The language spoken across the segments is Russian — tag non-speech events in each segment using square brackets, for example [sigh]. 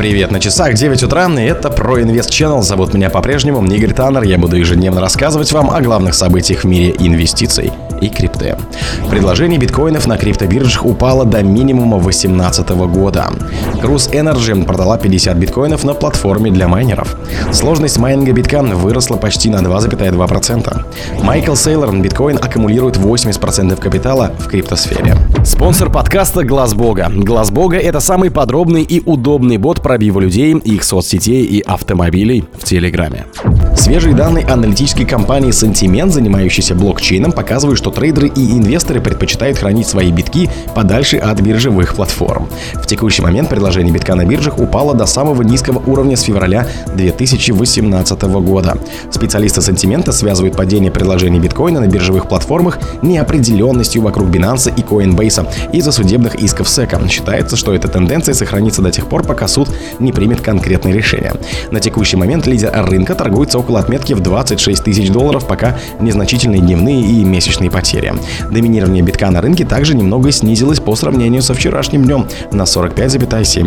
Привет, на часах 9 утра, и это про Инвест Channel. Зовут меня по-прежнему Игорь Таннер. Я буду ежедневно рассказывать вам о главных событиях в мире инвестиций и крипты. Предложение биткоинов на криптобиржах упало до минимума 2018 года. Cruise Energy продала 50 биткоинов на платформе для майнеров. Сложность майнинга битка выросла почти на 2,2%. Майкл Сейлор биткоин аккумулирует 80% капитала в криптосфере. Спонсор подкаста Глаз Бога. Глаз Бога это самый подробный и удобный бот пробива людей, их соцсетей и автомобилей в Телеграме. Свежие данные аналитической компании Sentiment, занимающейся блокчейном, показывают, что трейдеры и инвесторы предпочитают хранить свои битки подальше от биржевых платформ. В текущий момент предложение битка на биржах упало до самого низкого уровня с февраля 2018 года. Специалисты Sentiment связывают падение предложений биткоина на биржевых платформах неопределенностью вокруг Binance и Coinbase из-за судебных исков SEC. Считается, что эта тенденция сохранится до тех пор, пока суд не примет конкретное решение. На текущий момент лидер рынка торгуется около отметки в 26 тысяч долларов, пока незначительные дневные и месячные потери. Доминирование битка на рынке также немного снизилось по сравнению со вчерашним днем на 45,7%.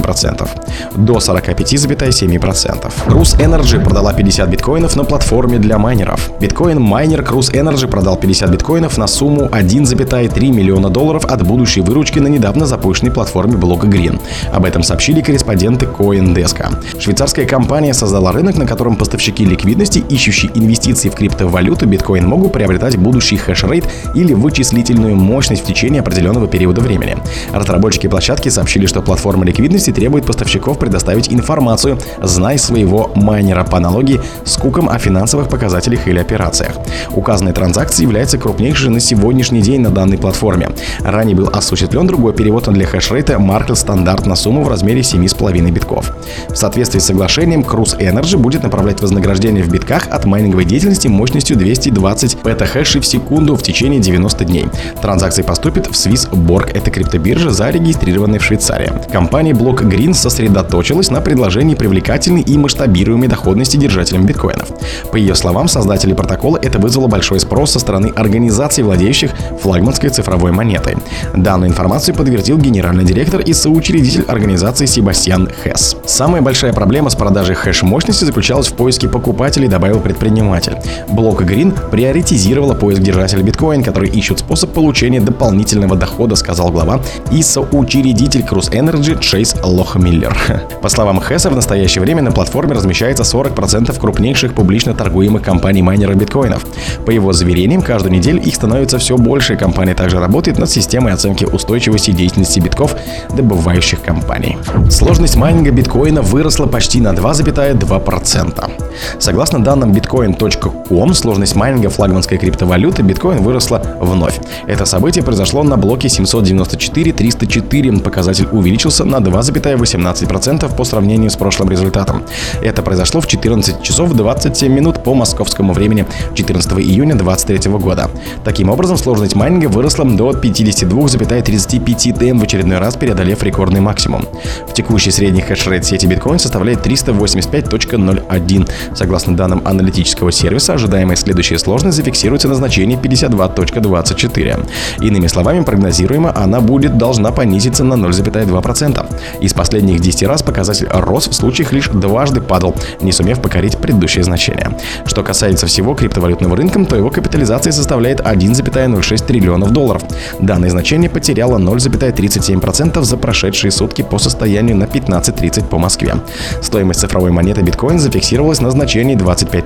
До 45,7%. Cruise Energy продала 50 биткоинов на платформе для майнеров. Биткоин-майнер Cruise Energy продал 50 биткоинов на сумму 1,3 миллиона долларов от будущей выручки на недавно запущенной платформе блока Green. Об этом сообщили корреспонденты CoinDesk. Швейцарская компания создала рынок, на котором поставщики ликвидности, ищущие инвестиции в криптовалюту биткоин, могут приобретать будущий хешрейт или вычислительную мощность в течение определенного периода времени. Разработчики площадки сообщили, что платформа ликвидности требует поставщиков предоставить информацию, зная своего майнера по аналогии с куком о финансовых показателях или операциях. Указанная транзакция является крупнейшей на сегодняшний день на данной платформе. Ранее был осуществлен другой перевод для хешрейта Markel стандарт на сумму в размере 7,5 битков. В соответствии с соглашением, Cruise Energy будет направлять вознаграждение в битках от майнинговой деятельности мощностью 220 петахэшей в секунду в течение 90 дней. Транзакции поступят в Swissborg, это криптобиржа, зарегистрированная в Швейцарии. Компания Block Green сосредоточилась на предложении привлекательной и масштабируемой доходности держателям биткоинов. По ее словам, создатели протокола это вызвало большой спрос со стороны организаций, владеющих флагманской цифровой монетой. Данную информацию подтвердил генеральный директор и соучредитель организации Себастьян Хесс. Самая большая проблема с продажей хэш-мощности заключалась в поиске покупателей, добавил предприниматель. Блок Green приоритизировала поиск держателя биткоин, которые ищут способ получения дополнительного дохода, сказал глава и соучредитель Cruise Energy Чейз Лохмиллер. [laughs] По словам Хесса, в настоящее время на платформе размещается 40% крупнейших публично торгуемых компаний майнеров биткоинов. По его заверениям, каждую неделю их становится все больше. Компания также работает над системой оценки устойчивости деятельности битков добывающих компаний. Сложность майнинга биткоина выросла почти на 2,2%. Согласно данным bitcoin.com, сложность майнинга флагманской криптовалюты биткоин выросла вновь. Это событие произошло на блоке 794-304. Показатель увеличился на 2,18% по сравнению с прошлым результатом. Это произошло в 14 часов 27 минут по московскому времени 14 июня 2023 года. Таким образом, сложность майнинга выросла до 52,35 ТМ в очередной раз преодолев рекордный максимум. В текущий средний хешрейт сети биткоин составляет 385.01. Согласно данным аналитического сервиса, ожидаемая следующая сложность зафиксируется на значении 52.24. Иными словами, прогнозируемо она будет должна понизиться на 0,2%. Из последних 10 раз показатель рос в случаях лишь дважды падал, не сумев покорить предыдущее значение. Что касается всего криптовалютного рынка, то его капитализация составляет 1,06 триллионов долларов. Данное значение потеряло 0,37% за прошедшие сутки по состоянию на 15.30 по Москве. Стоимость цифровой монеты биткоин зафиксировалась на значении 25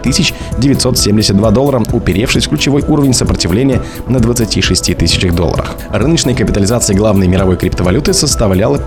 972 доллара, уперевшись в ключевой уровень сопротивления на 26 тысячах долларах. Рыночная капитализация главной мировой криптовалюты составляла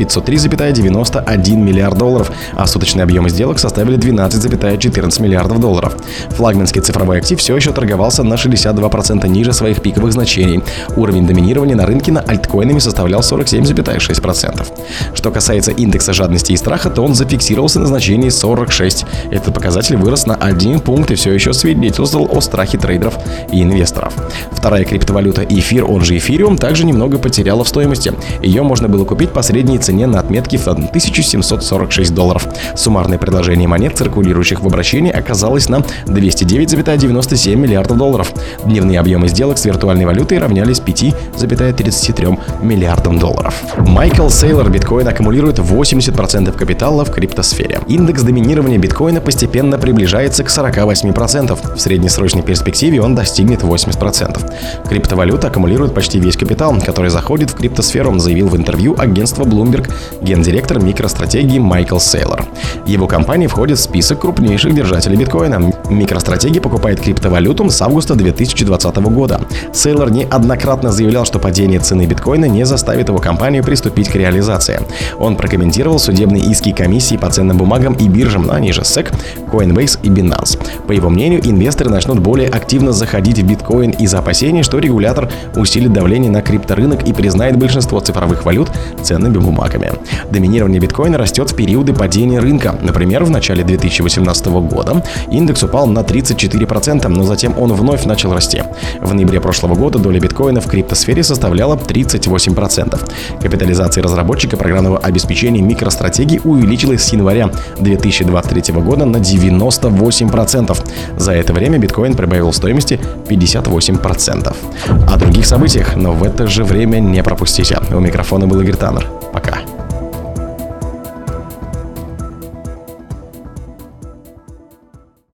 503,91 миллиард долларов, а суточные объемы сделок составили 12,14 миллиардов долларов. Флагманский цифровой актив все еще торговался на 62% ниже своих пиковых значений. Уровень доминирования на рынке на альткоинами составлял 47,6%. Что касается индекса жадности и страха, то он зафиксировался на значении 46. Этот показатель вырос на 1 пункт и все еще свидетельствовал о страхе трейдеров и инвесторов. Вторая криптовалюта эфир, он же эфириум, также немного потеряла в стоимости. Ее можно было купить по средней цене на отметке в 1746 долларов. Суммарное предложение монет, циркулирующих в обращении, оказалось на 209,97 миллиардов долларов. Дневные объемы сделок с виртуальной валютой равнялись 5,33 23 миллиардам долларов. Майкл Сейлор биткоин аккумулирует 80% капитала в криптосфере. Индекс доминирования биткоина постепенно приближается к 48%. В среднесрочной перспективе он достигнет 80%. Криптовалюта аккумулирует почти весь капитал, который заходит в криптосферу, заявил в интервью агентства Bloomberg гендиректор микростратегии Майкл Сейлор. Его компания входит в список крупнейших держателей биткоина. Микростратегия покупает криптовалюту с августа 2020 года. Сейлор неоднократно заявлял, что падение цены биткоина не заставит его компанию приступить к реализации. Он прокомментировал судебные иски комиссии по ценным бумагам и биржам, они же SEC, Coinbase и Binance. По его мнению, инвесторы начнут более активно заходить в биткоин из-за опасений, что регулятор усилит давление на крипторынок и признает большинство цифровых валют ценными бумагами. Доминирование биткоина растет в периоды падения рынка. Например, в начале 2018 года индекс упал на 34%, но затем он вновь начал расти. В ноябре прошлого года доля биткоина в криптосфере составляла 38%. Капитализация разработчика программного обеспечения MicroStrategy увеличилась с января 2023 года на 98%. За это время биткоин прибавил в стоимости 58%. О других событиях, но в это же время не пропустите. У микрофона был Игорь Таннер.